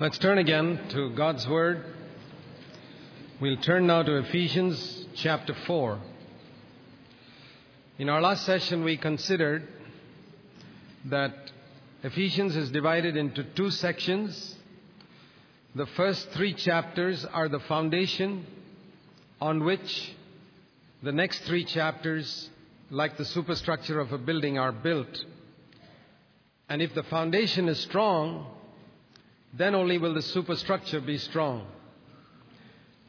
Let's turn again to God's Word. We'll turn now to Ephesians chapter 4. In our last session, we considered that Ephesians is divided into two sections. The first three chapters are the foundation on which the next three chapters, like the superstructure of a building, are built. And if the foundation is strong, then only will the superstructure be strong.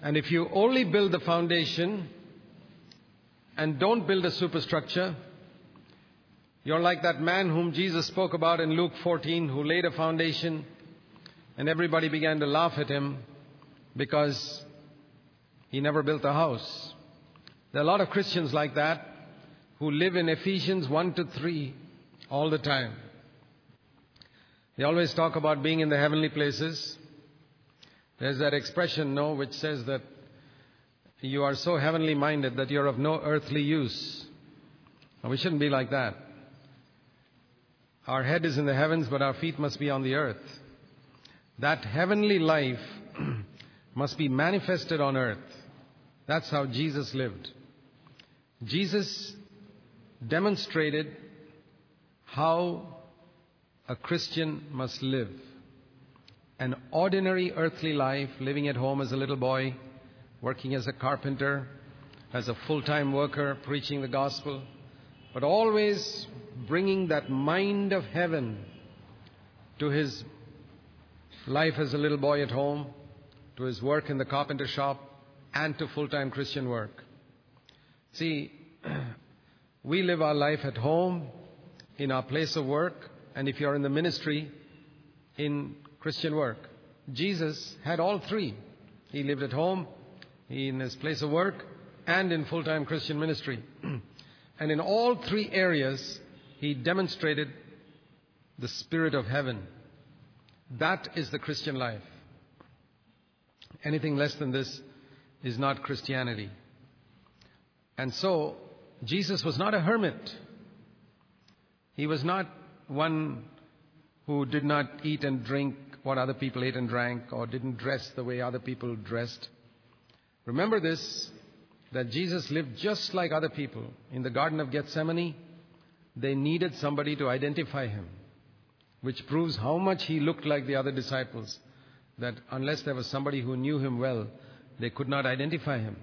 And if you only build the foundation and don't build a superstructure, you're like that man whom Jesus spoke about in Luke 14 who laid a foundation and everybody began to laugh at him because he never built a house. There are a lot of Christians like that who live in Ephesians 1 to 3 all the time. They always talk about being in the heavenly places. There's that expression, no, which says that you are so heavenly minded that you're of no earthly use. Now, we shouldn't be like that. Our head is in the heavens, but our feet must be on the earth. That heavenly life must be manifested on earth. That's how Jesus lived. Jesus demonstrated how a Christian must live. An ordinary earthly life, living at home as a little boy, working as a carpenter, as a full time worker, preaching the gospel, but always bringing that mind of heaven to his life as a little boy at home, to his work in the carpenter shop, and to full time Christian work. See, we live our life at home, in our place of work, and if you're in the ministry, in Christian work. Jesus had all three. He lived at home, in his place of work, and in full time Christian ministry. and in all three areas, he demonstrated the spirit of heaven. That is the Christian life. Anything less than this is not Christianity. And so, Jesus was not a hermit. He was not one who did not eat and drink what other people ate and drank, or didn't dress the way other people dressed. Remember this that Jesus lived just like other people. In the Garden of Gethsemane, they needed somebody to identify him, which proves how much he looked like the other disciples. That unless there was somebody who knew him well, they could not identify him.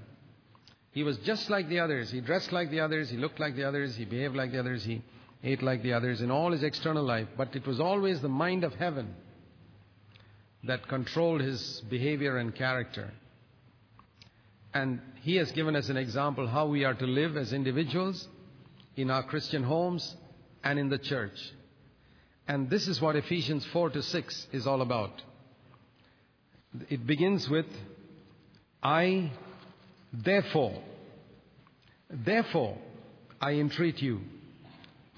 He was just like the others. He dressed like the others. He looked like the others. He behaved like the others. He ate like the others in all his external life, but it was always the mind of heaven that controlled his behavior and character. And he has given us an example how we are to live as individuals in our Christian homes and in the church. And this is what Ephesians 4 to 6 is all about. It begins with, I, therefore, therefore, I entreat you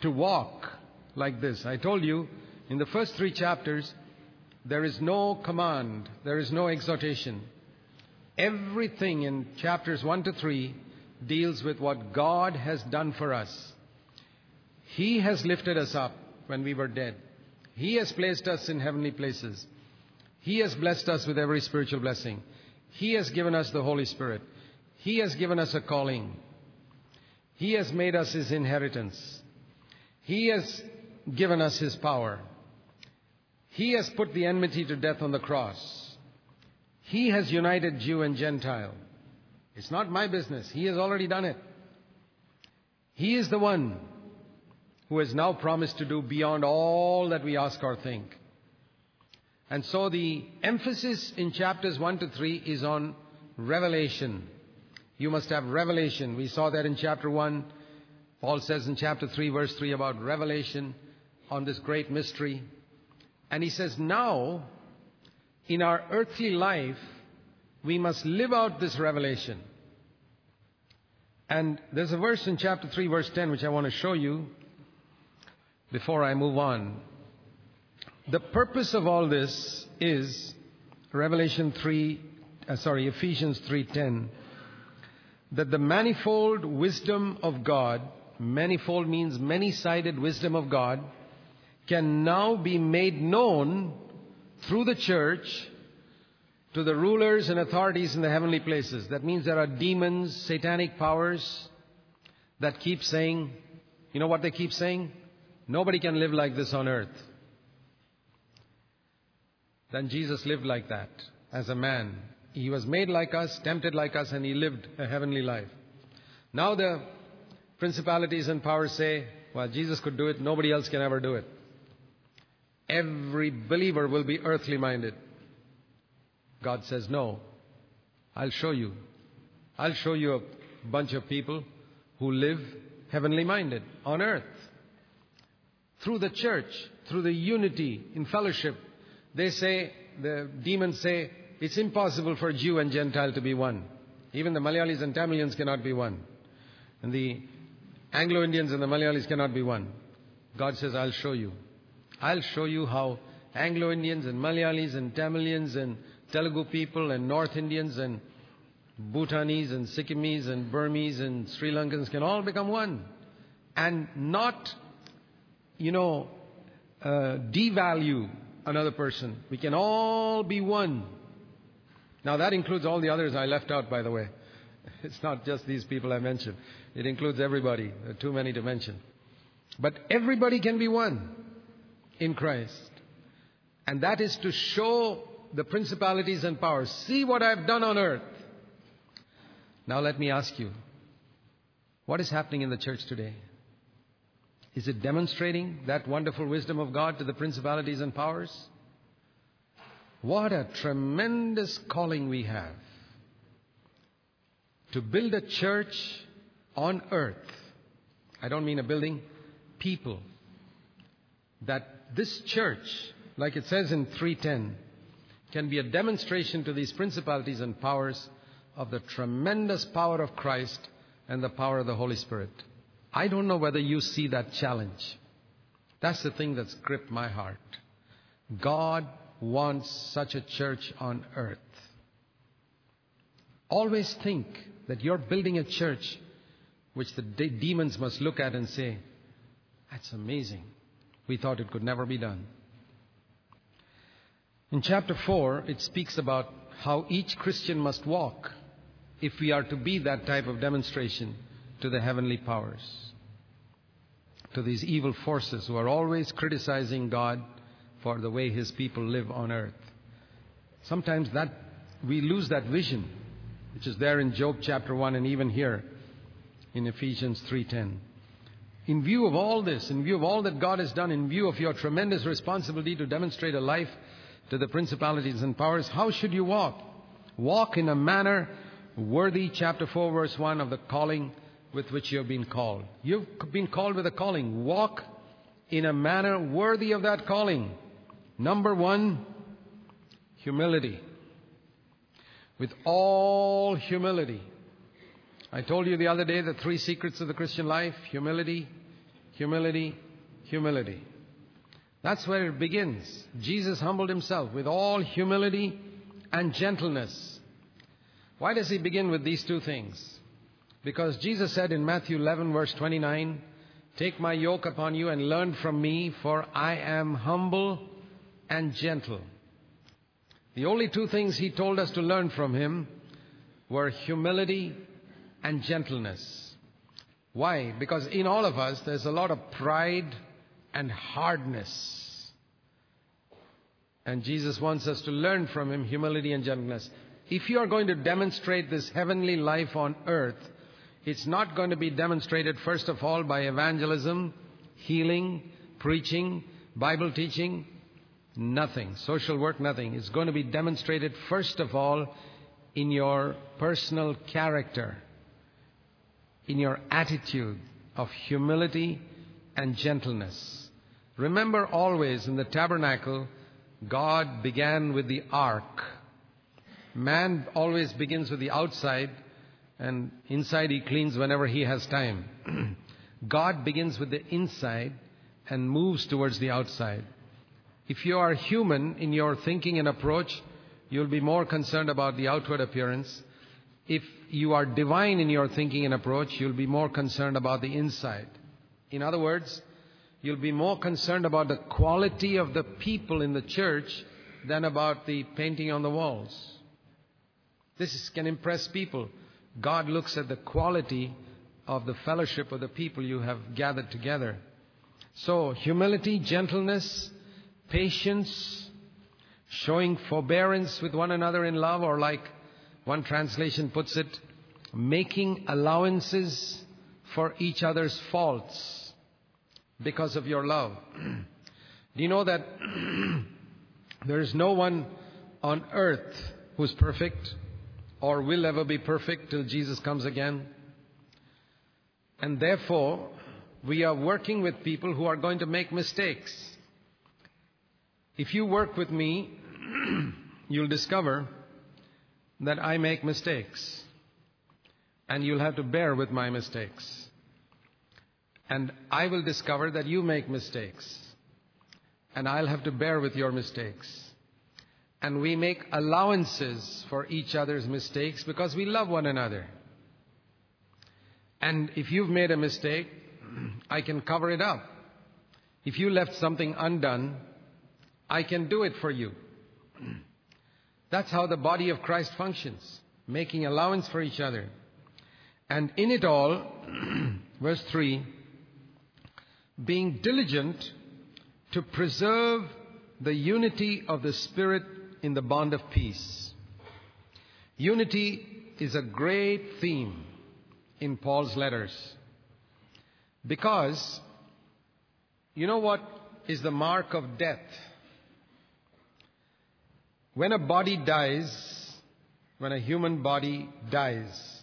to walk like this. I told you in the first three chapters, there is no command, there is no exhortation. Everything in chapters 1 to 3 deals with what God has done for us. He has lifted us up when we were dead. He has placed us in heavenly places. He has blessed us with every spiritual blessing. He has given us the Holy Spirit. He has given us a calling. He has made us His inheritance. He has given us His power. He has put the enmity to death on the cross. He has united Jew and Gentile. It's not my business. He has already done it. He is the one who has now promised to do beyond all that we ask or think. And so the emphasis in chapters 1 to 3 is on revelation. You must have revelation. We saw that in chapter 1. Paul says in chapter 3, verse 3 about revelation on this great mystery. And he says, now, in our earthly life, we must live out this revelation. And there's a verse in chapter 3, verse 10, which I want to show you before I move on. The purpose of all this is Revelation 3, uh, sorry, Ephesians 3:10, that the manifold wisdom of God manifold means many sided wisdom of God, can now be made known through the church to the rulers and authorities in the heavenly places. That means there are demons, satanic powers that keep saying, you know what they keep saying? Nobody can live like this on earth. Then Jesus lived like that as a man. He was made like us, tempted like us, and he lived a heavenly life. Now the principalities and powers say, well, Jesus could do it, nobody else can ever do it. Every believer will be earthly minded. God says, No, I'll show you. I'll show you a bunch of people who live heavenly minded on earth. Through the church, through the unity in fellowship, they say, the demons say, it's impossible for Jew and Gentile to be one. Even the Malayalis and Tamilians cannot be one. And the Anglo Indians and the Malayalis cannot be one. God says, I'll show you. I'll show you how Anglo Indians and Malayalis and Tamilians and Telugu people and North Indians and Bhutanese and Sikkimese and Burmese and Sri Lankans can all become one. And not, you know, uh, devalue another person. We can all be one. Now that includes all the others I left out, by the way. It's not just these people I mentioned. It includes everybody. There are too many to mention. But everybody can be one in Christ. And that is to show the principalities and powers, see what I've done on earth. Now let me ask you, what is happening in the church today? Is it demonstrating that wonderful wisdom of God to the principalities and powers? What a tremendous calling we have to build a church on earth. I don't mean a building, people. That this church, like it says in 310, can be a demonstration to these principalities and powers of the tremendous power of Christ and the power of the Holy Spirit. I don't know whether you see that challenge. That's the thing that's gripped my heart. God wants such a church on earth. Always think that you're building a church which the de- demons must look at and say, That's amazing. We thought it could never be done. In chapter 4, it speaks about how each Christian must walk if we are to be that type of demonstration to the heavenly powers, to these evil forces who are always criticizing God for the way his people live on earth. Sometimes that we lose that vision, which is there in Job chapter 1 and even here in Ephesians 3:10. In view of all this, in view of all that God has done, in view of your tremendous responsibility to demonstrate a life to the principalities and powers, how should you walk? Walk in a manner worthy, chapter 4, verse 1, of the calling with which you have been called. You've been called with a calling. Walk in a manner worthy of that calling. Number one, humility. With all humility. I told you the other day the three secrets of the Christian life humility, humility, humility. That's where it begins. Jesus humbled himself with all humility and gentleness. Why does he begin with these two things? Because Jesus said in Matthew 11, verse 29, Take my yoke upon you and learn from me, for I am humble and gentle. The only two things he told us to learn from him were humility and gentleness. Why? Because in all of us, there's a lot of pride and hardness. And Jesus wants us to learn from him humility and gentleness. If you are going to demonstrate this heavenly life on earth, it's not going to be demonstrated, first of all, by evangelism, healing, preaching, Bible teaching, nothing. Social work, nothing. It's going to be demonstrated, first of all, in your personal character, in your attitude of humility and gentleness. Remember always in the tabernacle, God began with the ark. Man always begins with the outside, and inside he cleans whenever he has time. God begins with the inside and moves towards the outside. If you are human in your thinking and approach, you'll be more concerned about the outward appearance. If you are divine in your thinking and approach, you'll be more concerned about the inside. In other words, you'll be more concerned about the quality of the people in the church than about the painting on the walls. This is, can impress people. God looks at the quality of the fellowship of the people you have gathered together. So, humility, gentleness, patience, showing forbearance with one another in love, or like one translation puts it, making allowances for each other's faults because of your love. Do you know that there is no one on earth who's perfect or will ever be perfect till Jesus comes again? And therefore, we are working with people who are going to make mistakes. If you work with me, you'll discover that I make mistakes. And you'll have to bear with my mistakes. And I will discover that you make mistakes. And I'll have to bear with your mistakes. And we make allowances for each other's mistakes because we love one another. And if you've made a mistake, I can cover it up. If you left something undone, I can do it for you. That's how the body of Christ functions, making allowance for each other. And in it all, verse 3, being diligent to preserve the unity of the Spirit in the bond of peace. Unity is a great theme in Paul's letters. Because, you know what is the mark of death? When a body dies, when a human body dies,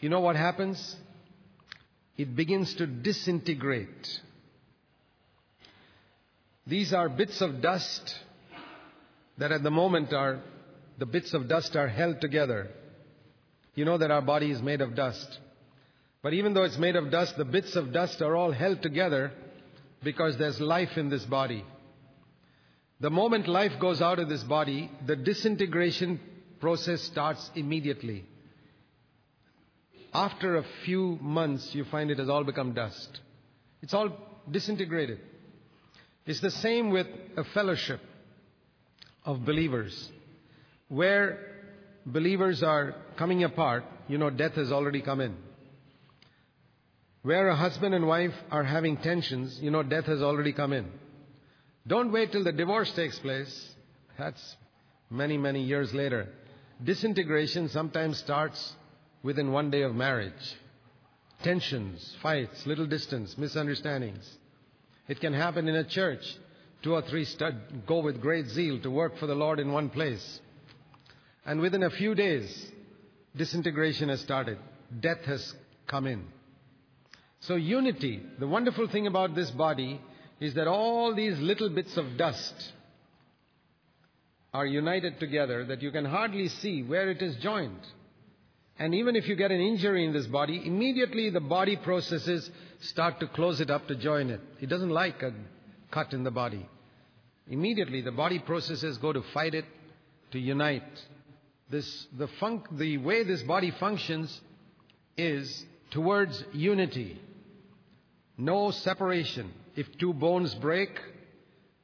you know what happens? It begins to disintegrate. These are bits of dust that at the moment are, the bits of dust are held together. You know that our body is made of dust. But even though it's made of dust, the bits of dust are all held together because there's life in this body. The moment life goes out of this body, the disintegration process starts immediately. After a few months, you find it has all become dust. It's all disintegrated. It's the same with a fellowship of believers. Where believers are coming apart, you know, death has already come in. Where a husband and wife are having tensions, you know, death has already come in. Don't wait till the divorce takes place. That's many, many years later. Disintegration sometimes starts within one day of marriage. Tensions, fights, little distance, misunderstandings. It can happen in a church. Two or three stud, go with great zeal to work for the Lord in one place. And within a few days, disintegration has started. Death has come in. So, unity, the wonderful thing about this body is that all these little bits of dust are united together that you can hardly see where it is joined. And even if you get an injury in this body, immediately the body processes start to close it up to join it. It doesn't like a cut in the body. Immediately the body processes go to fight it, to unite. This, the, fun- the way this body functions is towards unity. No separation. If two bones break,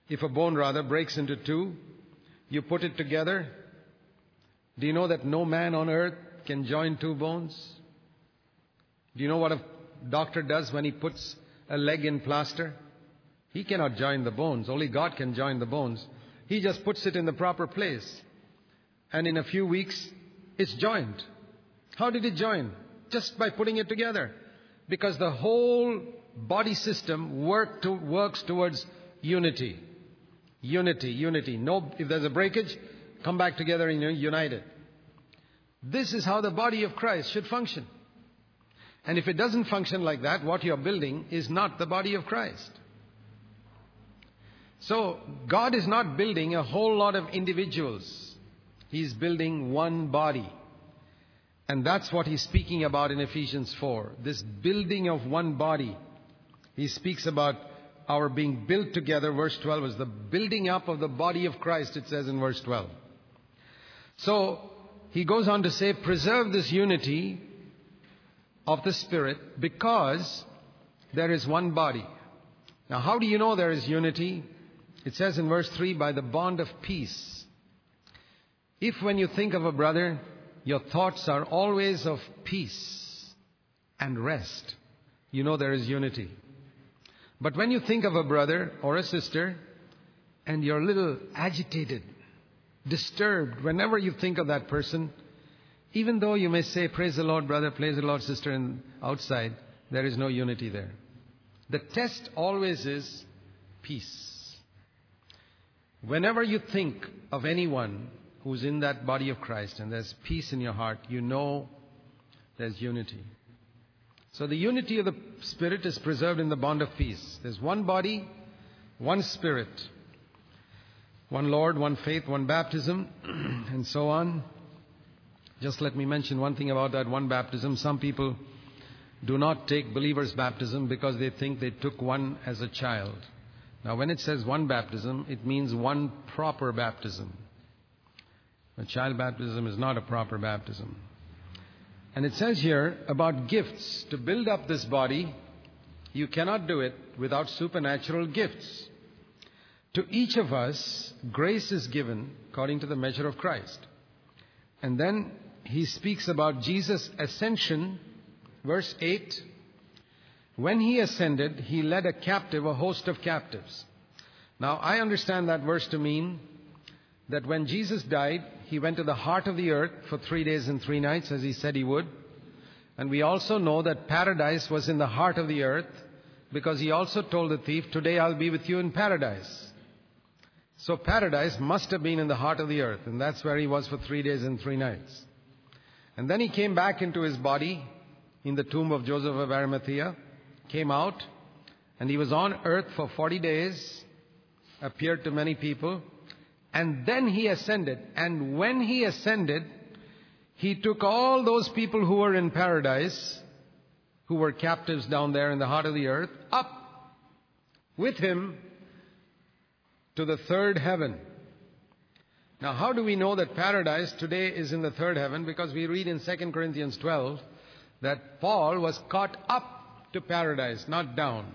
if a bone rather breaks into two, you put it together. Do you know that no man on earth can join two bones? Do you know what a doctor does when he puts a leg in plaster? He cannot join the bones. Only God can join the bones. He just puts it in the proper place. And in a few weeks, it's joined. How did it join? Just by putting it together. Because the whole body system work to, works towards unity. Unity, unity. No, if there's a breakage, come back together and united. This is how the body of Christ should function. And if it doesn't function like that, what you're building is not the body of Christ. So, God is not building a whole lot of individuals. He's building one body. And that's what he's speaking about in Ephesians 4. This building of one body. He speaks about our being built together. Verse 12 is the building up of the body of Christ, it says in verse 12. So, he goes on to say, preserve this unity of the Spirit because there is one body. Now, how do you know there is unity? It says in verse 3 by the bond of peace. If when you think of a brother, your thoughts are always of peace and rest, you know there is unity. But when you think of a brother or a sister and you're a little agitated, disturbed whenever you think of that person, even though you may say, Praise the Lord, brother, praise the Lord, sister, and outside, there is no unity there. The test always is peace. Whenever you think of anyone who's in that body of Christ and there's peace in your heart, you know there's unity. So the unity of the Spirit is preserved in the bond of peace. There's one body, one Spirit, one Lord, one faith, one baptism, and so on. Just let me mention one thing about that one baptism. Some people do not take believer's baptism because they think they took one as a child. Now, when it says one baptism, it means one proper baptism. A child baptism is not a proper baptism. And it says here about gifts. To build up this body, you cannot do it without supernatural gifts. To each of us, grace is given according to the measure of Christ. And then he speaks about Jesus' ascension, verse 8. When he ascended, he led a captive, a host of captives. Now, I understand that verse to mean that when Jesus died, he went to the heart of the earth for three days and three nights, as he said he would. And we also know that paradise was in the heart of the earth because he also told the thief, Today I'll be with you in paradise. So paradise must have been in the heart of the earth, and that's where he was for three days and three nights. And then he came back into his body in the tomb of Joseph of Arimathea, came out, and he was on earth for 40 days, appeared to many people, and then he ascended. And when he ascended, he took all those people who were in paradise, who were captives down there in the heart of the earth, up with him to the third heaven. Now, how do we know that paradise today is in the third heaven? Because we read in 2 Corinthians 12 that Paul was caught up to paradise, not down.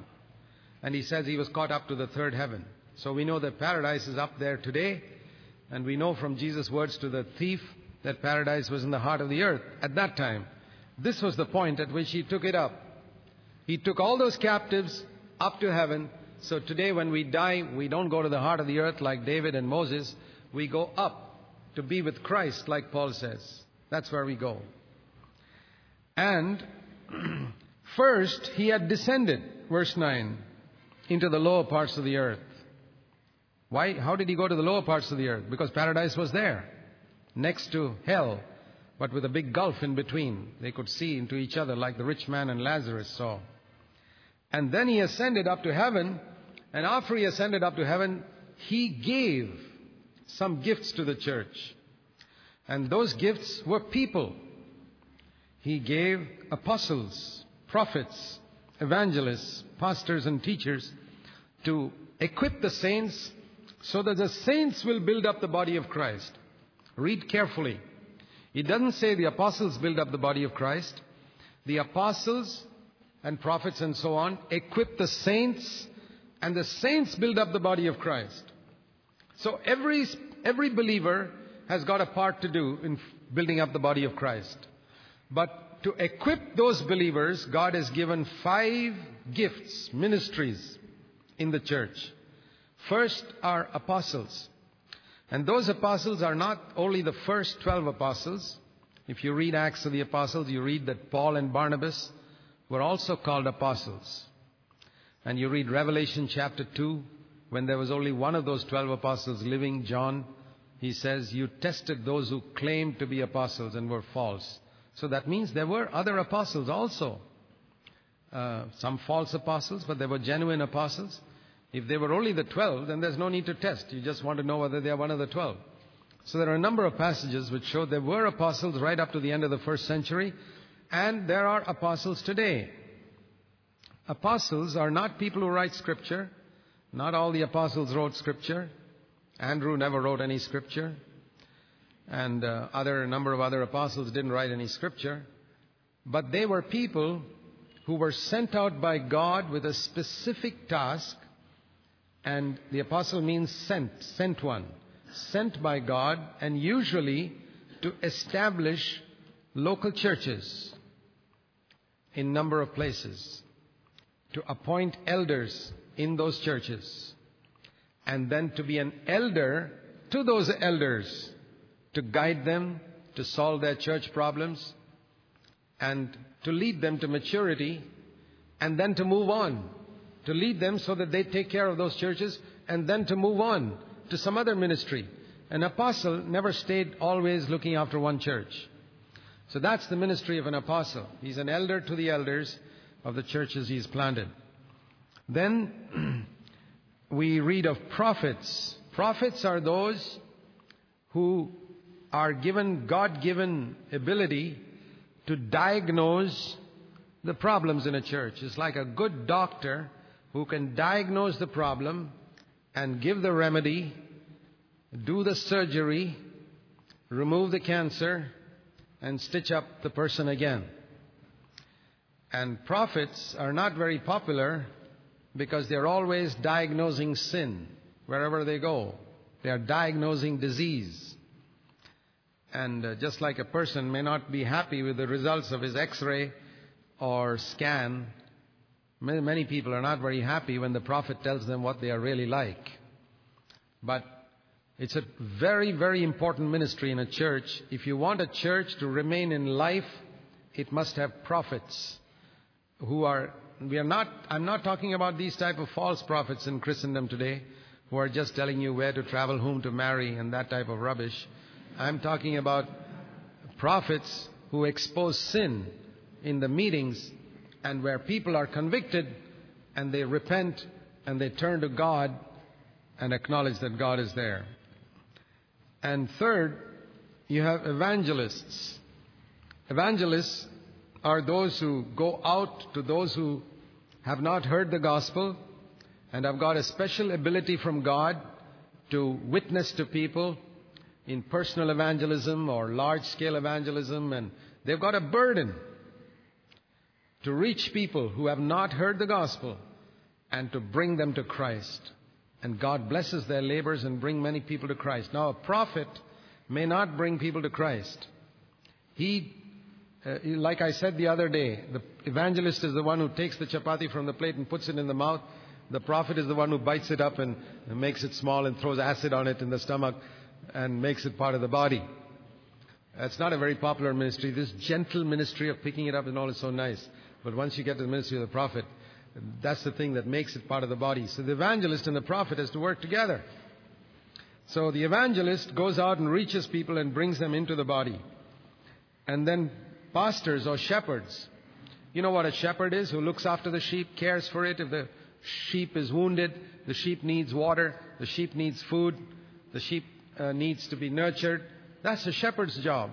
And he says he was caught up to the third heaven. So we know that paradise is up there today, and we know from Jesus' words to the thief that paradise was in the heart of the earth at that time. This was the point at which he took it up. He took all those captives up to heaven. So today, when we die, we don't go to the heart of the earth like David and Moses. We go up to be with Christ, like Paul says. That's where we go. And first, he had descended, verse 9, into the lower parts of the earth. Why? How did he go to the lower parts of the earth? Because paradise was there, next to hell, but with a big gulf in between. They could see into each other like the rich man and Lazarus saw. And then he ascended up to heaven, and after he ascended up to heaven, he gave some gifts to the church. And those gifts were people. He gave apostles, prophets, evangelists, pastors, and teachers to equip the saints so that the saints will build up the body of Christ. Read carefully. It doesn't say the apostles build up the body of Christ. The apostles and prophets and so on equip the saints, and the saints build up the body of Christ. So every, every believer has got a part to do in building up the body of Christ. But to equip those believers, God has given five gifts, ministries in the church. First are apostles. And those apostles are not only the first 12 apostles. If you read Acts of the Apostles, you read that Paul and Barnabas were also called apostles. And you read Revelation chapter 2, when there was only one of those 12 apostles living, John, he says, You tested those who claimed to be apostles and were false. So that means there were other apostles also. Uh, some false apostles, but there were genuine apostles. If they were only the 12, then there's no need to test. You just want to know whether they are one of the 12. So there are a number of passages which show there were apostles right up to the end of the first century, and there are apostles today. Apostles are not people who write scripture. Not all the apostles wrote scripture. Andrew never wrote any scripture. And uh, other a number of other apostles didn't write any scripture. But they were people who were sent out by God with a specific task And the apostle means sent, sent one, sent by God, and usually to establish local churches in number of places, to appoint elders in those churches, and then to be an elder to those elders, to guide them, to solve their church problems, and to lead them to maturity, and then to move on, to lead them so that they take care of those churches, and then to move on to some other ministry. An apostle never stayed always looking after one church. So that's the ministry of an apostle. He's an elder to the elders of the churches he's planted. Then we read of prophets. Prophets are those who are given God given ability to diagnose the problems in a church. It's like a good doctor who can diagnose the problem and give the remedy, do the surgery, remove the cancer, and stitch up the person again. And prophets are not very popular because they're always diagnosing sin wherever they go. They are diagnosing disease. And uh, just like a person may not be happy with the results of his x ray or scan, many, people are not very happy when the prophet tells them what they are really like. But it's a very, very important ministry in a church. If you want a church to remain in life, it must have prophets who are we are not I'm not talking about these type of false prophets in Christendom today who are just telling you where to travel, whom to marry and that type of rubbish. I'm talking about prophets who expose sin in the meetings and where people are convicted and they repent and they turn to God and acknowledge that God is there. And third, you have evangelists. Evangelists are those who go out to those who have not heard the gospel and have got a special ability from God to witness to people in personal evangelism or large scale evangelism, and they've got a burden to reach people who have not heard the gospel and to bring them to Christ. And God blesses their labors and bring many people to Christ. Now, a prophet may not bring people to Christ. He, uh, like I said the other day, the evangelist is the one who takes the chapati from the plate and puts it in the mouth. The prophet is the one who bites it up and, makes it small and throws acid on it in the stomach and makes it part of the body. It's not a very popular ministry. This gentle ministry of picking it up and all is so nice. But once you get to the ministry of the prophet, that's the thing that makes it part of the body. So the evangelist and the prophet has to work together. So the evangelist goes out and reaches people and brings them into the body. And then pastors or shepherds. You know what a shepherd is? Who looks after the sheep, cares for it. If the sheep is wounded, the sheep needs water, the sheep needs food, the sheep uh, needs to be nurtured. That's a shepherd's job.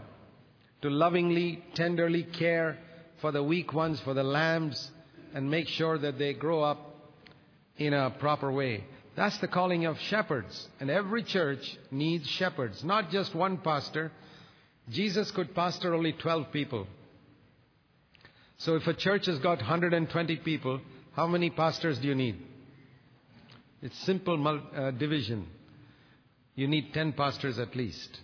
To lovingly, tenderly care for the weak ones, for the lambs, and make sure that they grow up in a proper way. That's the calling of shepherds. And every church needs shepherds, not just one pastor. Jesus could pastor only 12 people. So if a church has got 120 people, how many pastors do you need? It's simple uh, division. You need 10 pastors at least.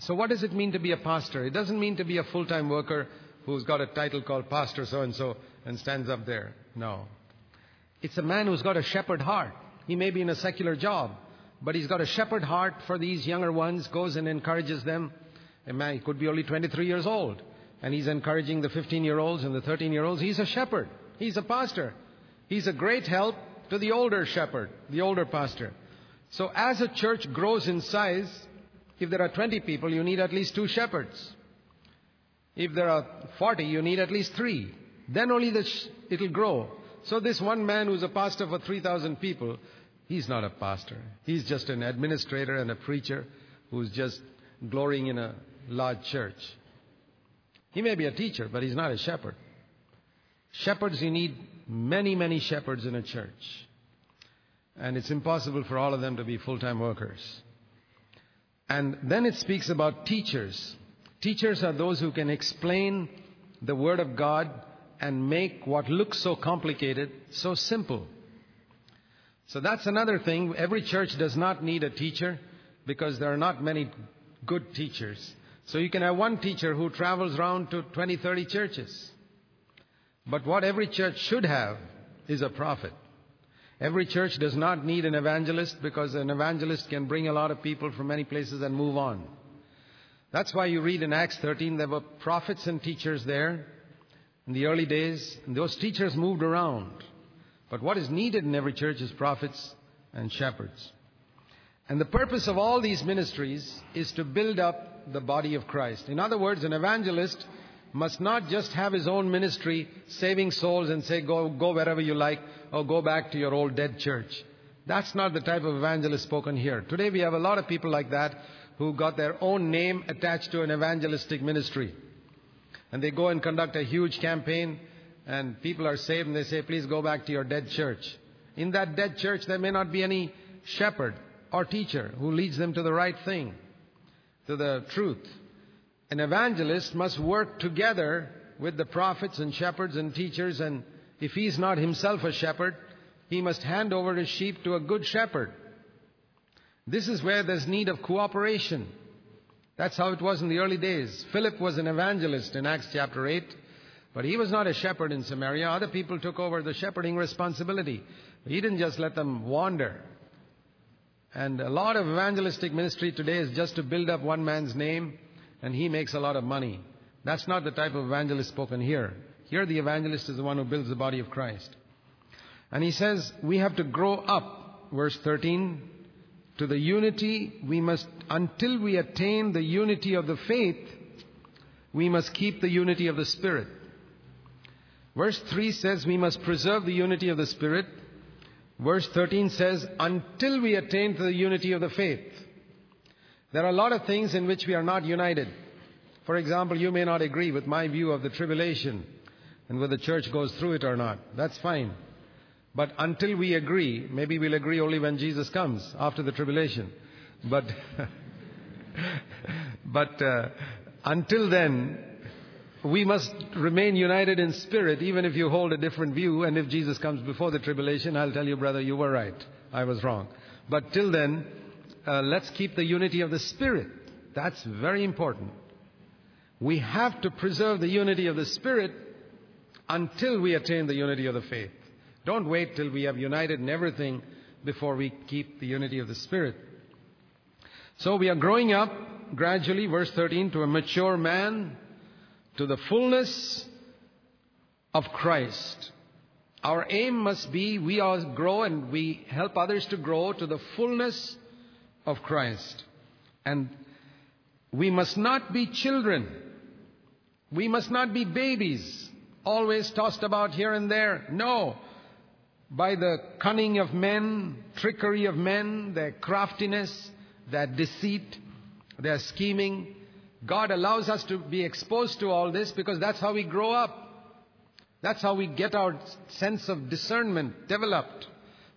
So what does it mean to be a pastor? It doesn't mean to be a full-time worker who's got a title called pastor so and so and stands up there. No. It's a man who's got a shepherd heart. He may be in a secular job, but he's got a shepherd heart for these younger ones, goes and encourages them. A man, could be only 23 years old, and he's encouraging the 15 year olds and the 13 year olds. He's a shepherd. He's a pastor. He's a great help to the older shepherd, the older pastor. So as a church grows in size, if there are 20 people, you need at least two shepherds. If there are 40, you need at least three. Then only sh- it'll grow. So this one man who's a pastor for 3,000 people, he's not a pastor. He's just an administrator and a preacher who's just glorying in a large church. He may be a teacher, but he's not a shepherd. Shepherds, you need many, many shepherds in a church. And it's impossible for all of them to be full time workers. And then it speaks about teachers. Teachers are those who can explain the Word of God and make what looks so complicated so simple. So that's another thing. Every church does not need a teacher because there are not many good teachers. So you can have one teacher who travels around to 20, 30 churches. But what every church should have is a prophet. Every church does not need an evangelist because an evangelist can bring a lot of people from many places and move on. That's why you read in Acts 13 there were prophets and teachers there in the early days. And those teachers moved around. But what is needed in every church is prophets and shepherds. And the purpose of all these ministries is to build up the body of Christ. In other words, an evangelist must not just have his own ministry, saving souls and say, go, go wherever you like, or go back to your old dead church. That's not the type of evangelist spoken here. Today we have a lot of people like that who got their own name attached to an evangelistic ministry. And they go and conduct a huge campaign, and people are saved, and they say, please go back to your dead church. In that dead church, there may not be any shepherd or teacher who leads them to the right thing, to the truth. An evangelist must work together with the prophets and shepherds and teachers, and if he's not himself a shepherd, he must hand over his sheep to a good shepherd. This is where there's need of cooperation. That's how it was in the early days. Philip was an evangelist in Acts chapter 8, but he was not a shepherd in Samaria. Other people took over the shepherding responsibility. He didn't just let them wander. And a lot of evangelistic ministry today is just to build up one man's name and he makes a lot of money. That's not the type of evangelist spoken here. Here, the evangelist is the one who builds the body of Christ. And he says, we have to grow up, verse 13, to the unity we must, until we attain the unity of the faith, we must keep the unity of the Spirit. Verse 3 says we must preserve the unity of the Spirit. Verse 13 says, until we attain to the unity of the faith. There are a lot of things in which we are not united. For example, you may not agree with my view of the tribulation and whether the church goes through it or not. That's fine. But until we agree, maybe we'll agree only when Jesus comes after the tribulation. But, but uh, until then, we must remain united in spirit, even if you hold a different view. And if Jesus comes before the tribulation, I'll tell you, brother, you were right. I was wrong. But till then, uh, let's keep the unity of the Spirit. That's very important. We have to preserve the unity of the Spirit until we attain the unity of the faith. Don't wait till we have united in everything before we keep the unity of the Spirit. So we are growing up gradually, verse 13, to a mature man, to the fullness of Christ. Our aim must be we all grow and we help others to grow to the fullness of Christ. And we must not be children. We must not be babies, always tossed about here and there. No. By the cunning of men, trickery of men, their craftiness, their deceit, their scheming, God allows us to be exposed to all this because that's how we grow up. That's how we get our sense of discernment developed.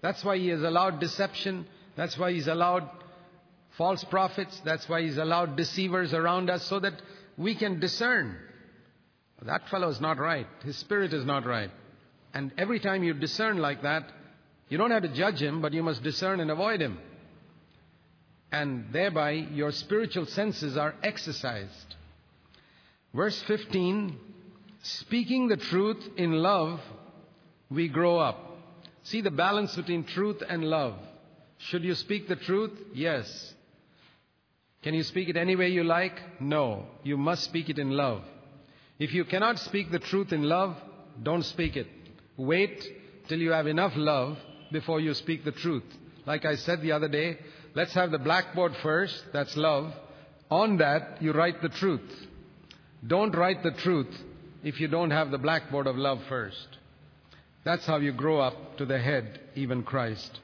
That's why He has allowed deception. That's why He's allowed false prophets. That's why he's allowed deceivers around us so that we can discern. That fellow is not right. His spirit is not right. And every time you discern like that, you don't have to judge him, but you must discern and avoid him. And thereby your spiritual senses are exercised. Verse 15 Speaking the truth in love, we grow up. See the balance between truth and love. Should you speak the truth? Yes. Can you speak it any way you like? No. You must speak it in love. If you cannot speak the truth in love, don't speak it. Wait till you have enough love before you speak the truth. Like I said the other day, let's have the blackboard first, that's love. On that, you write the truth. Don't write the truth if you don't have the blackboard of love first. That's how you grow up to the head, even Christ.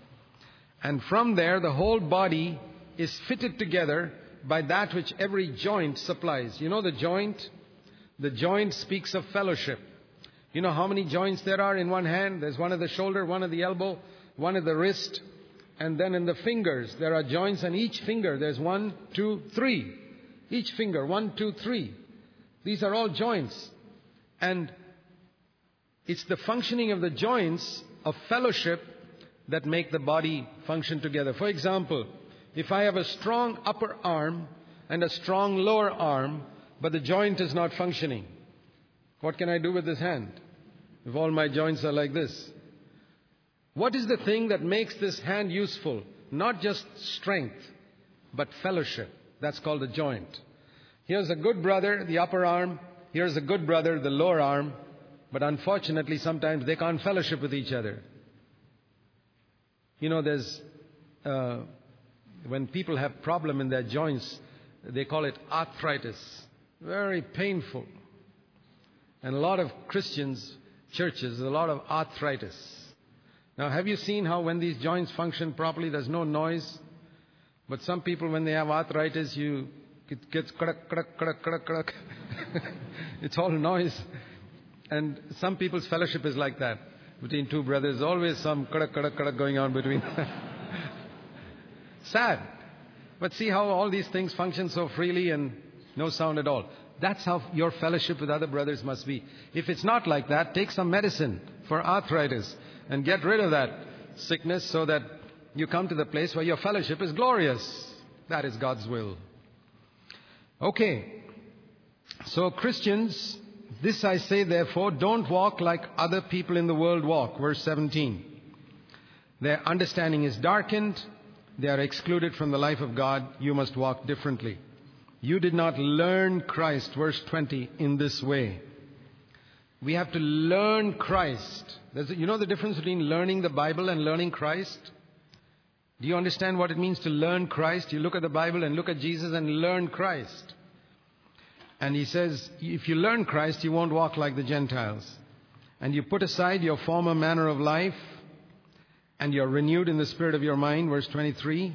And from there, the whole body is fitted together by that which every joint supplies. You know the joint? The joint speaks of fellowship. You know how many joints there are in one hand? There's one at the shoulder, one at the elbow, one at the wrist, and then in the fingers there are joints, and each finger there's one, two, three. Each finger, one, two, three. These are all joints. And it's the functioning of the joints of fellowship that make the body function together. For example, if I have a strong upper arm and a strong lower arm, but the joint is not functioning, what can I do with this hand? If all my joints are like this. What is the thing that makes this hand useful? Not just strength, but fellowship. That's called a joint. Here's a good brother, the upper arm. Here's a good brother, the lower arm. But unfortunately, sometimes they can't fellowship with each other. You know, there's, uh, when people have problem in their joints, they call it arthritis. Very painful. And a lot of Christians, churches, there's a lot of arthritis. Now, have you seen how when these joints function properly, there's no noise? But some people, when they have arthritis, you it gets crack, crack, crack, crack, crack. it's all noise. And some people's fellowship is like that. Between two brothers, always some crack, crack, crack going on between. Sad. But see how all these things function so freely and no sound at all. That's how your fellowship with other brothers must be. If it's not like that, take some medicine for arthritis and get rid of that sickness so that you come to the place where your fellowship is glorious. That is God's will. Okay. So Christians, this I say therefore, don't walk like other people in the world walk. Verse 17. Their understanding is darkened. They are excluded from the life of God. You must walk differently. You did not learn Christ, verse 20, in this way. We have to learn Christ. You know the difference between learning the Bible and learning Christ? Do you understand what it means to learn Christ? You look at the Bible and look at Jesus and learn Christ. And he says, if you learn Christ, you won't walk like the Gentiles. And you put aside your former manner of life, and you're renewed in the spirit of your mind, verse 23.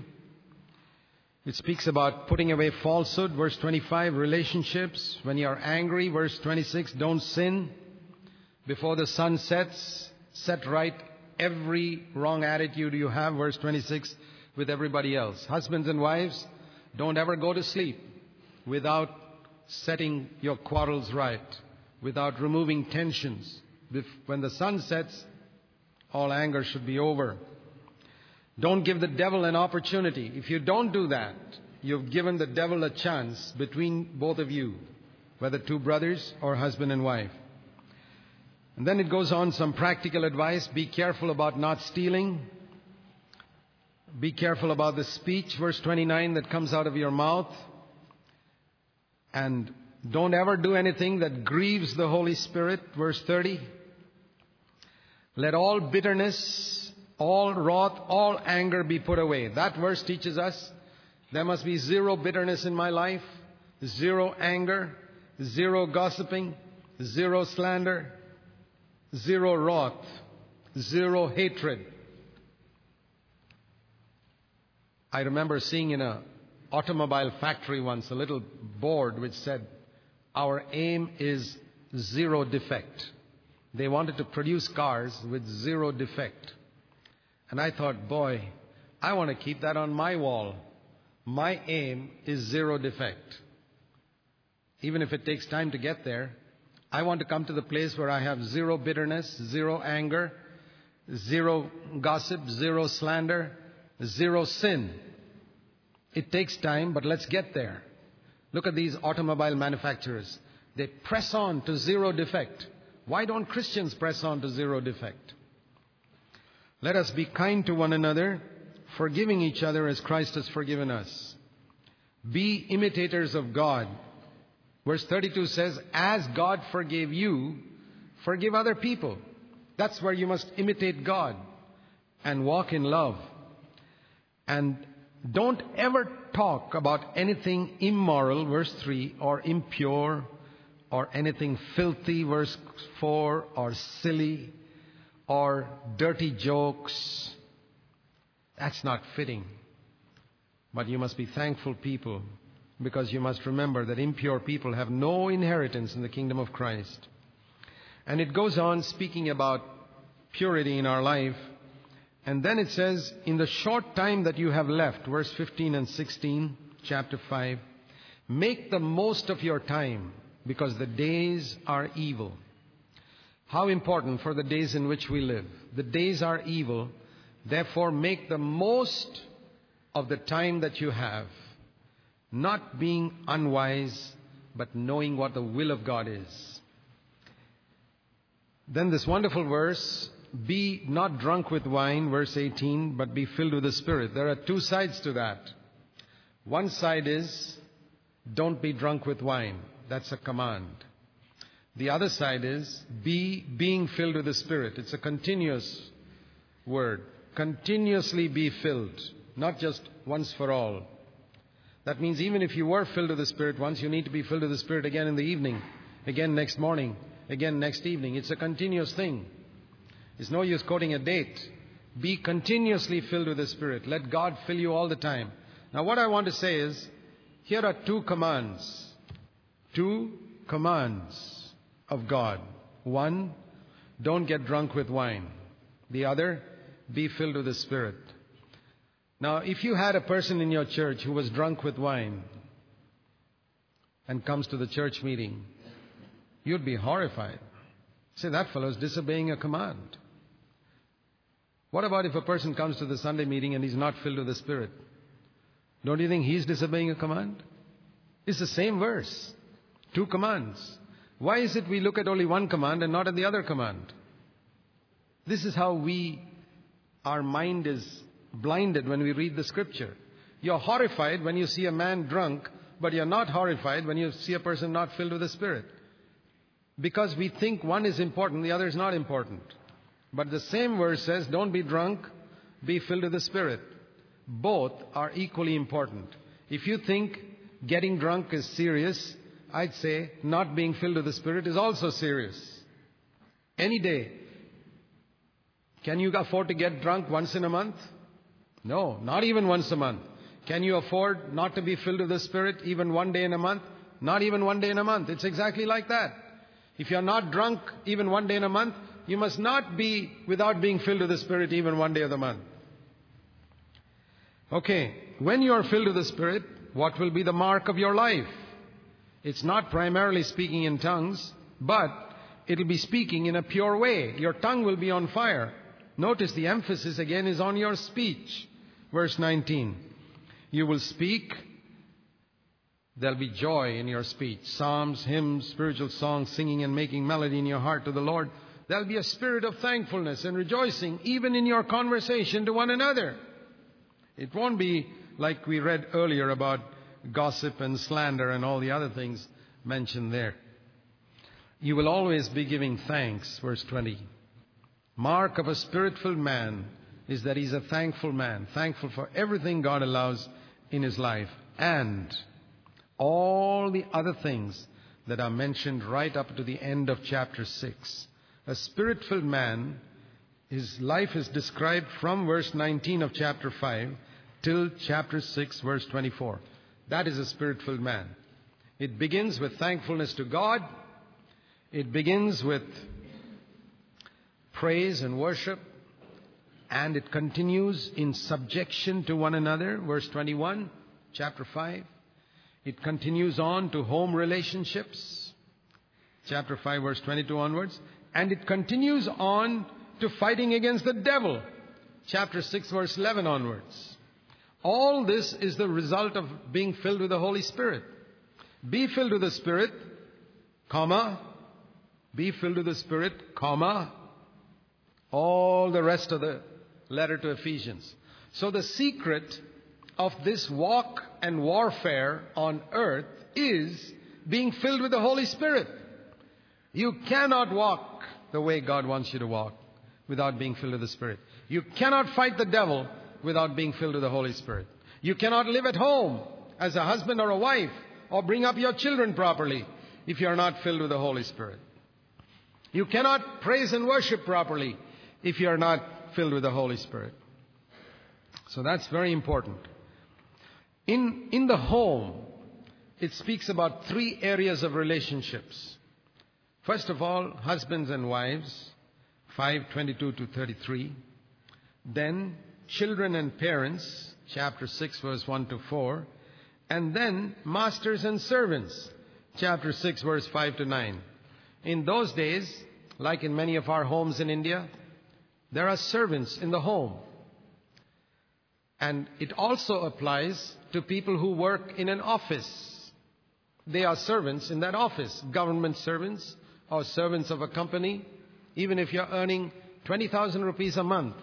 It speaks about putting away falsehood, verse 25, relationships. When you're angry, verse 26, don't sin. Before the sun sets, set right every wrong attitude you have, verse 26, with everybody else. Husbands and wives, don't ever go to sleep without setting your quarrels right, without removing tensions. When the sun sets, all anger should be over. Don't give the devil an opportunity. If you don't do that, you've given the devil a chance between both of you, whether two brothers or husband and wife. And then it goes on some practical advice. Be careful about not stealing. Be careful about the speech, verse 29, that comes out of your mouth. And don't ever do anything that grieves the Holy Spirit, verse 30. Let all bitterness, all wrath, all anger be put away. That verse teaches us there must be zero bitterness in my life, zero anger, zero gossiping, zero slander, zero wrath, zero hatred. I remember seeing in a automobile factory once a little board which said, Our aim is zero defect. They wanted to produce cars with zero defect. And I thought, boy, I want to keep that on my wall. My aim is zero defect. Even if it takes time to get there, I want to come to the place where I have zero bitterness, zero anger, zero gossip, zero slander, zero sin. It takes time, but let's get there. Look at these automobile manufacturers. They press on to zero defect. Why don't Christians press on to zero defect? Let us be kind to one another, forgiving each other as Christ has forgiven us. Be imitators of God Verse 32 says, As God forgave you, forgive other people. That's where you must imitate God and walk in love. And don't ever talk about anything immoral, verse 3, or impure, or anything filthy, verse 4, or silly, or dirty jokes. That's not fitting. But you must be thankful people because you must remember that impure people have no inheritance in the kingdom of Christ. And it goes on speaking about purity in our life. And then it says, in the short time that you have left, verse 15 and 16, chapter 5, make the most of your time because the days are evil. How important for the days in which we live. The days are evil Therefore, make the most of the time that you have, not being unwise, but knowing what the will of God is. Then this wonderful verse, be not drunk with wine, verse 18, but be filled with the Spirit. There are two sides to that. One side is, don't be drunk with wine. That's a command. The other side is, be being filled with the Spirit. It's a continuous word. Continuously be filled, not just once for all. That means even if you were filled with the Spirit once, you need to be filled with the Spirit again in the evening, again next morning, again next evening. It's a continuous thing. It's no use quoting a date. Be continuously filled with the Spirit. Let God fill you all the time. Now, what I want to say is here are two commands. Two commands of God. One, don't get drunk with wine. The other, be filled with the Spirit. Now, if you had a person in your church who was drunk with wine and comes to the church meeting, you'd be horrified. Say, that fellow is disobeying a command. What about if a person comes to the Sunday meeting and he's not filled with the Spirit? Don't you think he's disobeying a command? It's the same verse. Two commands. Why is it we look at only one command and not at the other command? This is how we, our mind is blinded when we read the scripture. You're horrified when you see a man drunk, but you're not horrified when you see a person not filled with the Spirit. Because we think one is important, the other is not important. But the same verse says, don't be drunk, be filled with the Spirit. Both are equally important. If you think getting drunk is serious, I'd say not being filled with the Spirit is also serious. Any day. Can you afford to get drunk once in a month? No, not even once a month. Can you afford not to be filled with the Spirit even one day in a month? Not even one day in a month. It's exactly like that. If you're not drunk even one day in a month, you must not be without being filled with the Spirit even one day of the month. Okay, when you are filled with the Spirit, what will be the mark of your life? It's not primarily speaking in tongues, but it'll be speaking in a pure way. Your tongue will be on fire. Notice the emphasis again is on your speech. Verse 19. You will speak. There'll be joy in your speech. Psalms, hymns, spiritual songs, singing and making melody in your heart to the Lord. There'll be a spirit of thankfulness and rejoicing even in your conversation to one another. It won't be like we read earlier about gossip and slander and all the other things mentioned there. You will always be giving thanks, verse 20. Mark of a spirit-filled man is that he's a thankful man, thankful for everything God allows in his life and all the other things that are mentioned right up to the end of chapter 6. A spirit filled man, his life is described from verse 19 of chapter 5 till chapter 6, verse 24. That is a spirit filled man. It begins with thankfulness to God, it begins with praise and worship, and it continues in subjection to one another, verse 21, chapter 5. It continues on to home relationships, chapter 5, verse 22 onwards. And it continues on to fighting against the devil. Chapter 6, verse 11 onwards. All this is the result of being filled with the Holy Spirit. Be filled with the Spirit, comma, be filled with the Spirit, comma, all the rest of the letter to Ephesians. So the secret of this walk and warfare on earth is being filled with the Holy Spirit. You cannot walk the way God wants you to walk without being filled with the Spirit. You cannot fight the devil without being filled with the Holy Spirit. You cannot live at home as a husband or a wife or bring up your children properly if you are not filled with the Holy Spirit. You cannot praise and worship properly if you are not filled with the Holy Spirit. So that's very important. In, in the home, it speaks about three areas of relationships. First of all, husbands and wives, 522 to 33. Then, children and parents, chapter 6, verse 1 to 4. And then, masters and servants, chapter 6, verse 5 to 9. In those days, like in many of our homes in India, there are servants in the home. And it also applies to people who work in an office. They are servants in that office, government servants or servants of a company. Even if you're earning 20,000 rupees a month,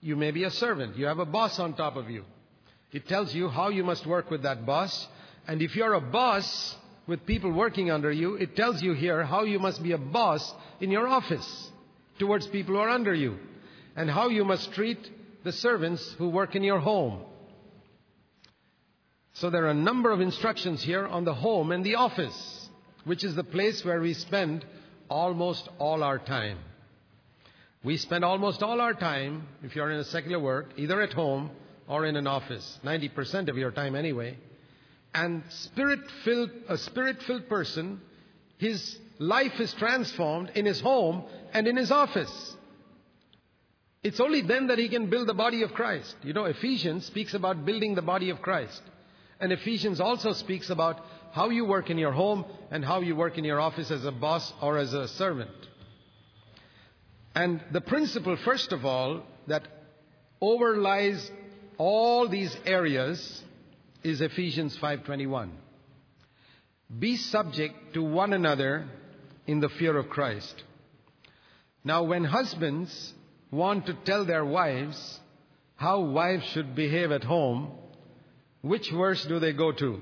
you may be a servant. You have a boss on top of you. It tells you how you must work with that boss. And if you're a boss with people working under you, it tells you here how you must be a boss in your office towards people who are under you and how you must treat the servants who work in your home. So there are a number of instructions here on the home and the office, which is the place where we spend almost all our time. We spend almost all our time, if you're in a secular work, either at home or in an office. 90% of your time anyway. And spirit filled, a spirit filled person, his life is transformed in his home and in his office. It's only then that he can build the body of Christ. You know, Ephesians speaks about building the body of Christ. And Ephesians also speaks about how you work in your home and how you work in your office as a boss or as a servant. And the principle, first of all, that overlies all these areas is Ephesians 5:21. Be subject to one another in the fear of Christ. Now when husbands want to tell their wives how wives should behave at home, which verse do they go to?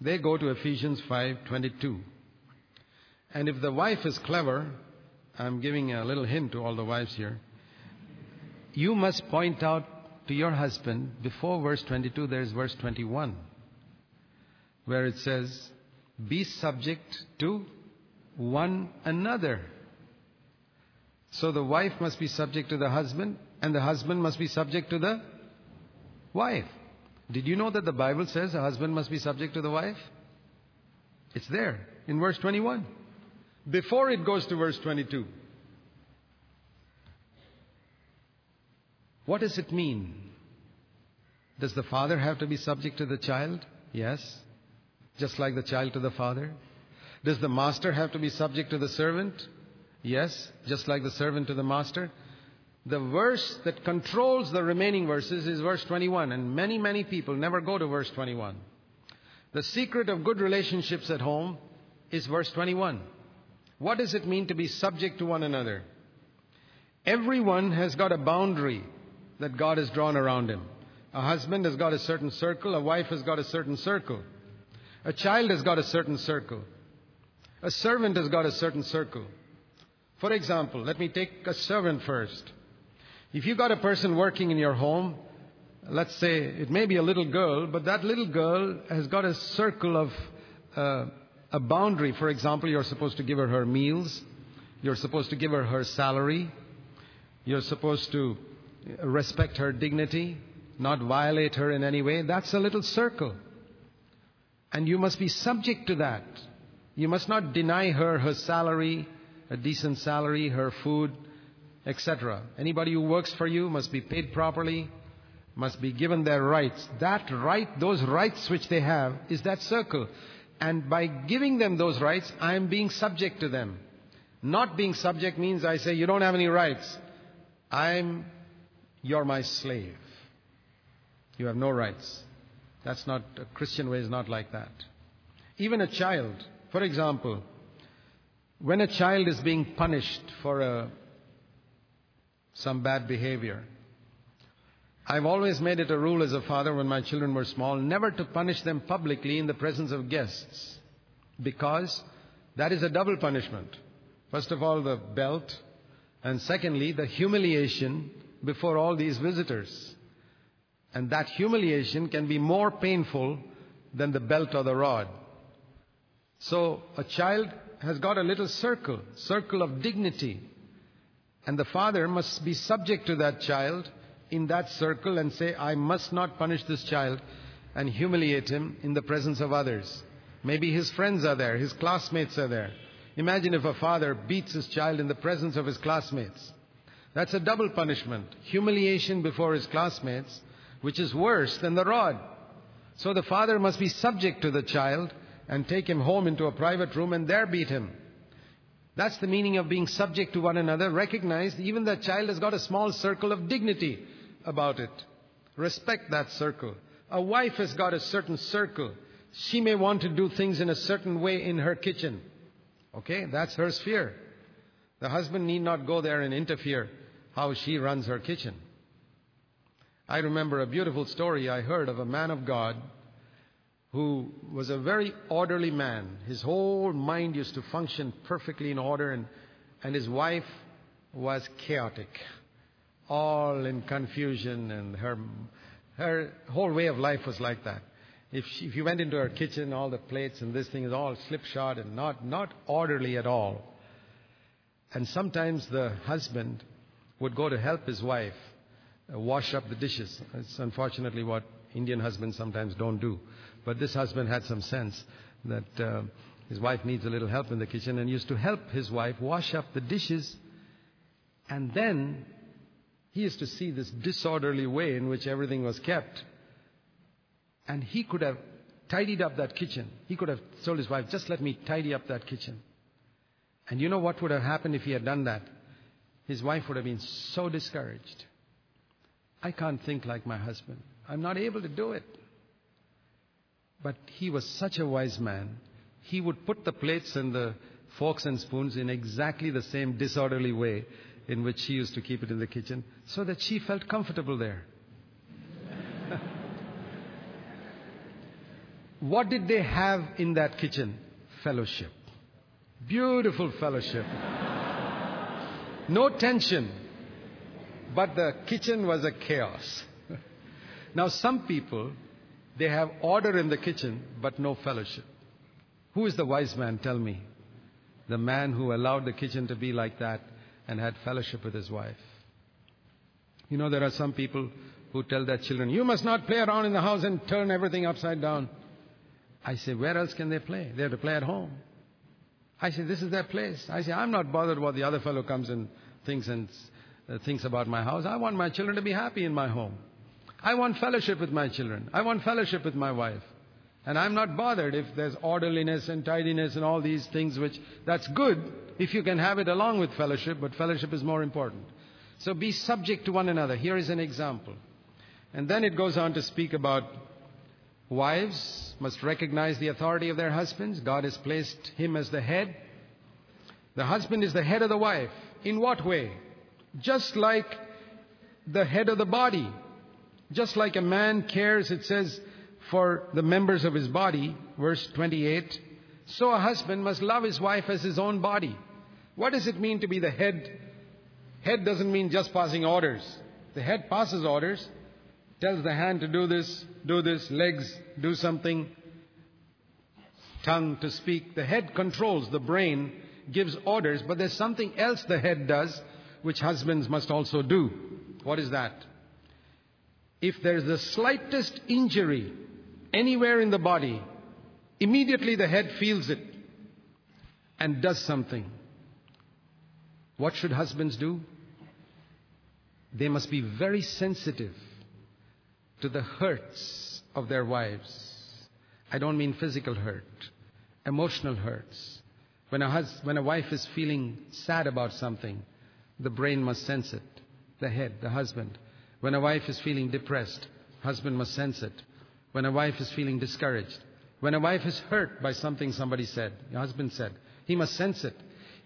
They go to Ephesians 5:22. And if the wife is clever, I'm giving a little hint to all the wives here. You must point out to your husband before verse 22 there's verse 21 where it says be subject to one another. So the wife must be subject to the husband, and the husband must be subject to the wife. Did you know that the Bible says a husband must be subject to the wife? It's there in verse 21. Before it goes to verse 22. What does it mean? Does the father have to be subject to the child? Yes. Just like the child to the father. Does the master have to be subject to the servant? Yes, just like the servant to the master. The verse that controls the remaining verses is verse 21, and many, many people never go to verse 21. The secret of good relationships at home is verse 21. What does it mean to be subject to one another? Everyone has got a boundary that God has drawn around him. A husband has got a certain circle, a wife has got a certain circle, a child has got a certain circle, a servant has got a certain circle. For example, let me take a servant first. If you've got a person working in your home, let's say it may be a little girl, but that little girl has got a circle of uh, a boundary. For example, you're supposed to give her her meals, you're supposed to give her her salary, you're supposed to respect her dignity, not violate her in any way. That's a little circle. And you must be subject to that. You must not deny her her salary, a decent salary, her food, etc. Anybody who works for you must be paid properly, must be given their rights. That right, those rights which they have, is that circle. And by giving them those rights, I am being subject to them. Not being subject means I say, you don't have any rights. I'm, you're my slave. You have no rights. That's not, a Christian way is not like that. Even a child, for example, when a child is being punished for a, uh, some bad behavior, I've always made it a rule as a father when my children were small never to punish them publicly in the presence of guests because that is a double punishment. First of all, the belt, and secondly, the humiliation before all these visitors. And that humiliation can be more painful than the belt or the rod. So a child has got a little circle, circle of dignity. And the father must be subject to that child in that circle and say, I must not punish this child and humiliate him in the presence of others. Maybe his friends are there, his classmates are there. Imagine if a father beats his child in the presence of his classmates. That's a double punishment. Humiliation before his classmates, which is worse than the rod. So the father must be subject to the child and take him home into a private room and there beat him. That's the meaning of being subject to one another. Recognize even that child has got a small circle of dignity about it. Respect that circle. A wife has got a certain circle. She may want to do things in a certain way in her kitchen. Okay, that's her sphere. The husband need not go there and interfere how she runs her kitchen. I remember a beautiful story I heard of a man of God who was a very orderly man. His whole mind used to function perfectly in order, and, and his wife was chaotic, all in confusion, and her, her whole way of life was like that. If, she, if you went into her kitchen, all the plates and this thing is all slipshod and not, not orderly at all. And sometimes the husband would go to help his wife uh, wash up the dishes. It's unfortunately what Indian husbands sometimes don't do. But this husband had some sense that uh, his wife needs a little help in the kitchen and used to help his wife wash up the dishes. And then he used to see this disorderly way in which everything was kept. And he could have tidied up that kitchen. He could have told his wife, just let me tidy up that kitchen. And you know what would have happened if he had done that? His wife would have been so discouraged. I can't think like my husband. I'm not able to do it. But he was such a wise man. He would put the plates and the forks and spoons in exactly the same disorderly way in which she used to keep it in the kitchen so that she felt comfortable there. what did they have in that kitchen? Fellowship. Beautiful fellowship. No tension. But the kitchen was a chaos. now, some people they have order in the kitchen, but no fellowship. Who is the wise man? Tell me. The man who allowed the kitchen to be like that and had fellowship with his wife. You know, there are some people who tell their children, You must not play around in the house and turn everything upside down. I say, Where else can they play? They have to play at home. I say, This is their place. I say, I'm not bothered what the other fellow comes and thinks and uh, thinks about my house. I want my children to be happy in my home. I want fellowship with my children. I want fellowship with my wife. And I'm not bothered if there's orderliness and tidiness and all these things, which that's good if you can have it along with fellowship, but fellowship is more important. So be subject to one another. Here is an example. And then it goes on to speak about wives must recognize the authority of their husbands. God has placed him as the head. The husband is the head of the wife. In what way? Just like the head of the body just like a man cares, it says, for the members of his body, verse 28, so a husband must love his wife as his own body. What does it mean to be the head? Head doesn't mean just passing orders. The head passes orders, tells the hand to do this, do this, legs, do something, tongue to speak. The head controls, the brain gives orders, but there's something else the head does which husbands must also do. What is that? if there is the slightest injury anywhere in the body, immediately the head feels it and does something. What should husbands do? They must be very sensitive to the hurts of their wives. I don't mean physical hurt, emotional hurts. When a, hus- when a wife is feeling sad about something, the brain must sense it. The head, the husband. When a wife is feeling depressed, husband must sense it. When a wife is feeling discouraged, when a wife is hurt by something somebody said, your husband said, he must sense it.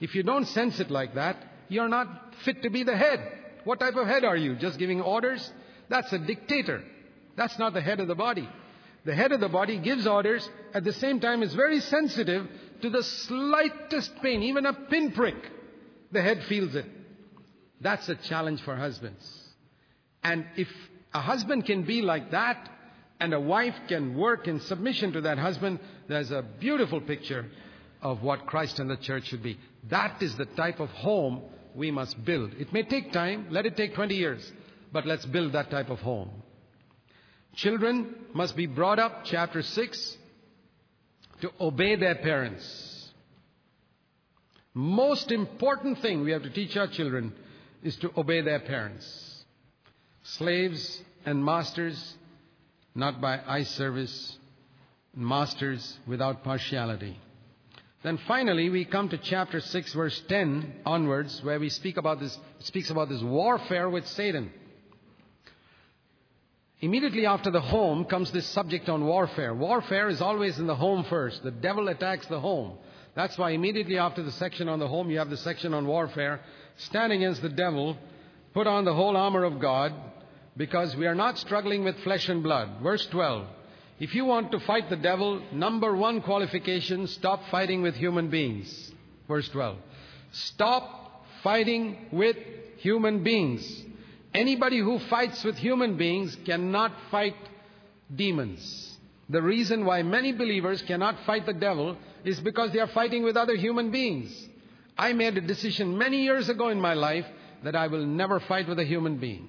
If you don't sense it like that, you're not fit to be the head. What type of head are you? Just giving orders? That's a dictator. That's not the head of the body. The head of the body gives orders, at the same time is very sensitive to the slightest pain, even a pinprick. The head feels it. That's a challenge for husbands. And if a husband can be like that, and a wife can work in submission to that husband, there's a beautiful picture of what Christ and the church should be. That is the type of home we must build. It may take time, let it take 20 years, but let's build that type of home. Children must be brought up, chapter 6, to obey their parents. Most important thing we have to teach our children is to obey their parents slaves and masters, not by eye service, masters without partiality. Then finally, we come to chapter 6, verse 10 onwards, where we speak about this, speaks about this warfare with Satan. Immediately after the home comes this subject on warfare. Warfare is always in the home first. The devil attacks the home. That's why immediately after the section on the home, you have the section on warfare. Stand against the devil, put on the whole armor of God, because we are not struggling with flesh and blood. Verse 12. If you want to fight the devil, number one qualification, stop fighting with human beings. Verse 12. Stop fighting with human beings. Anybody who fights with human beings cannot fight demons. The reason why many believers cannot fight the devil is because they are fighting with other human beings. I made a decision many years ago in my life that I will never fight with a human being.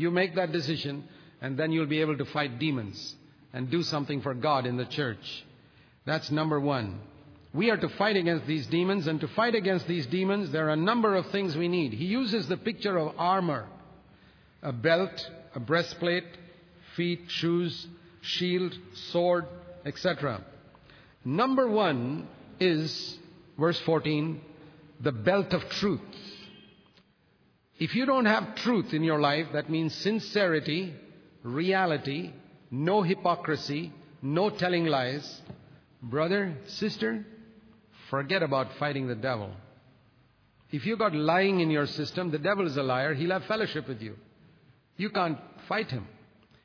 You make that decision, and then you'll be able to fight demons and do something for God in the church. That's number one. We are to fight against these demons, and to fight against these demons, there are a number of things we need. He uses the picture of armor a belt, a breastplate, feet, shoes, shield, sword, etc. Number one is, verse 14, the belt of truth. If you don't have truth in your life, that means sincerity, reality, no hypocrisy, no telling lies, brother, sister, forget about fighting the devil. If you got lying in your system, the devil is a liar, he'll have fellowship with you. You can't fight him.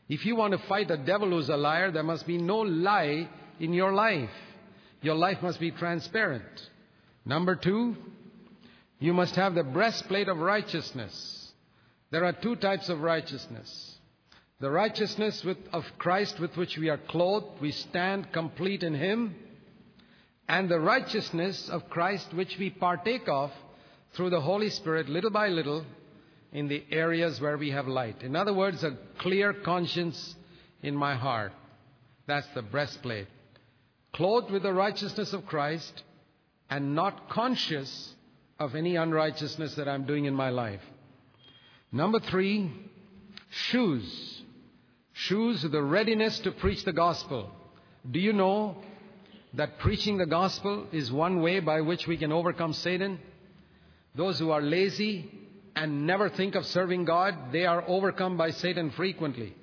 If you want to fight a devil who's a liar, there must be no lie in your life. Your life must be transparent. Number two, you must have the breastplate of righteousness. There are two types of righteousness. The righteousness with, of Christ with which we are clothed, we stand complete in Him, and the righteousness of Christ which we partake of through the Holy Spirit little by little in the areas where we have light. In other words, a clear conscience in my heart. That's the breastplate. Clothed with the righteousness of Christ and not conscious of any unrighteousness that I'm doing in my life. Number three, shoes. Shoes, the readiness to preach the gospel. Do you know that preaching the gospel is one way by which we can overcome Satan? Those who are lazy, and never think of serving God, they are overcome by Satan frequently.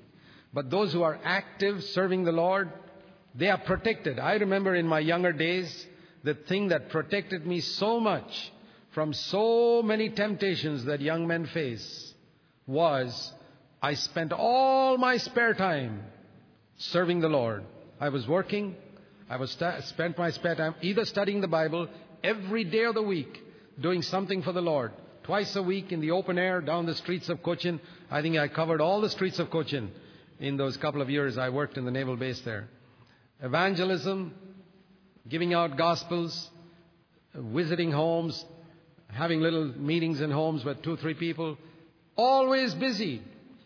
But those who are active serving the Lord, they are protected. I remember in my younger days, the thing that protected me so much from so many temptations that young men face was I spent all my spare time serving the Lord. I was working, I was st- spent my spare time either studying the Bible every day of the week, doing something for the Lord, twice a week in the open air down the streets of Cochin. I think I covered all the streets of Cochin in those couple of years I worked in the naval base there. Evangelism, giving out gospels, visiting homes, having little meetings in homes with two, three people, always busy.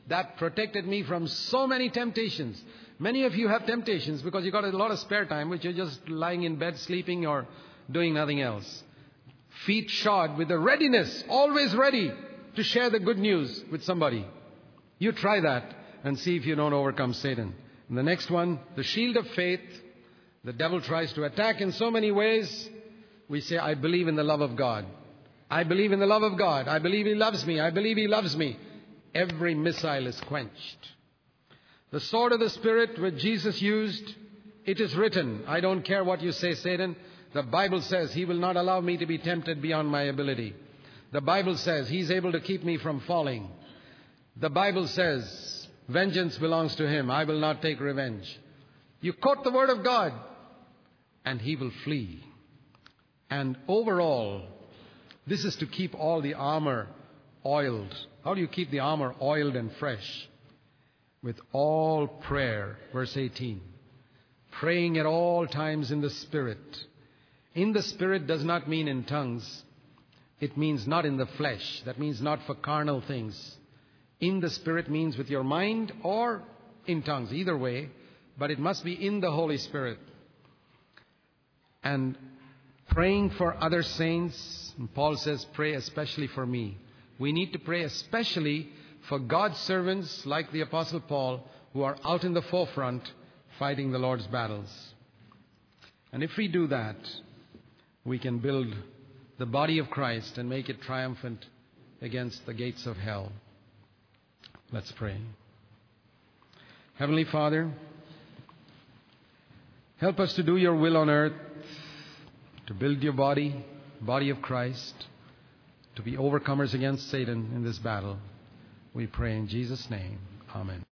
That protected me from so many temptations. Many of you have temptations because you got a lot of spare time, which you're just lying in bed sleeping or doing nothing else feet shod with the readiness, always ready to share the good news with somebody. You try that and see if you don't overcome Satan. And the next one, the shield of faith. The devil tries to attack in so many ways. We say, I believe in the love of God. I believe in the love of God. I believe He loves me. I believe He loves me. Every missile is quenched. The sword of the Spirit which Jesus used, it is written. I don't care what you say, Satan. The Bible says He will not allow me to be tempted beyond my ability. The Bible says He's able to keep me from falling. The Bible says vengeance belongs to Him. I will not take revenge. You quote the Word of God and He will flee. And overall, this is to keep all the armor oiled. How do you keep the armor oiled and fresh? With all prayer. Verse 18. Praying at all times in the Spirit in the Spirit does not mean in tongues. It means not in the flesh. That means not for carnal things. In the Spirit means with your mind or in tongues, either way, but it must be in the Holy Spirit. And praying for other saints, Paul says, pray especially for me. We need to pray especially for God's servants like the Apostle Paul who are out in the forefront fighting the Lord's battles. And if we do that, we can build the body of Christ and make it triumphant against the gates of hell. Let's pray. Heavenly Father, help us to do your will on earth, to build your body, body of Christ, to be overcomers against Satan in this battle. We pray in Jesus' name. Amen.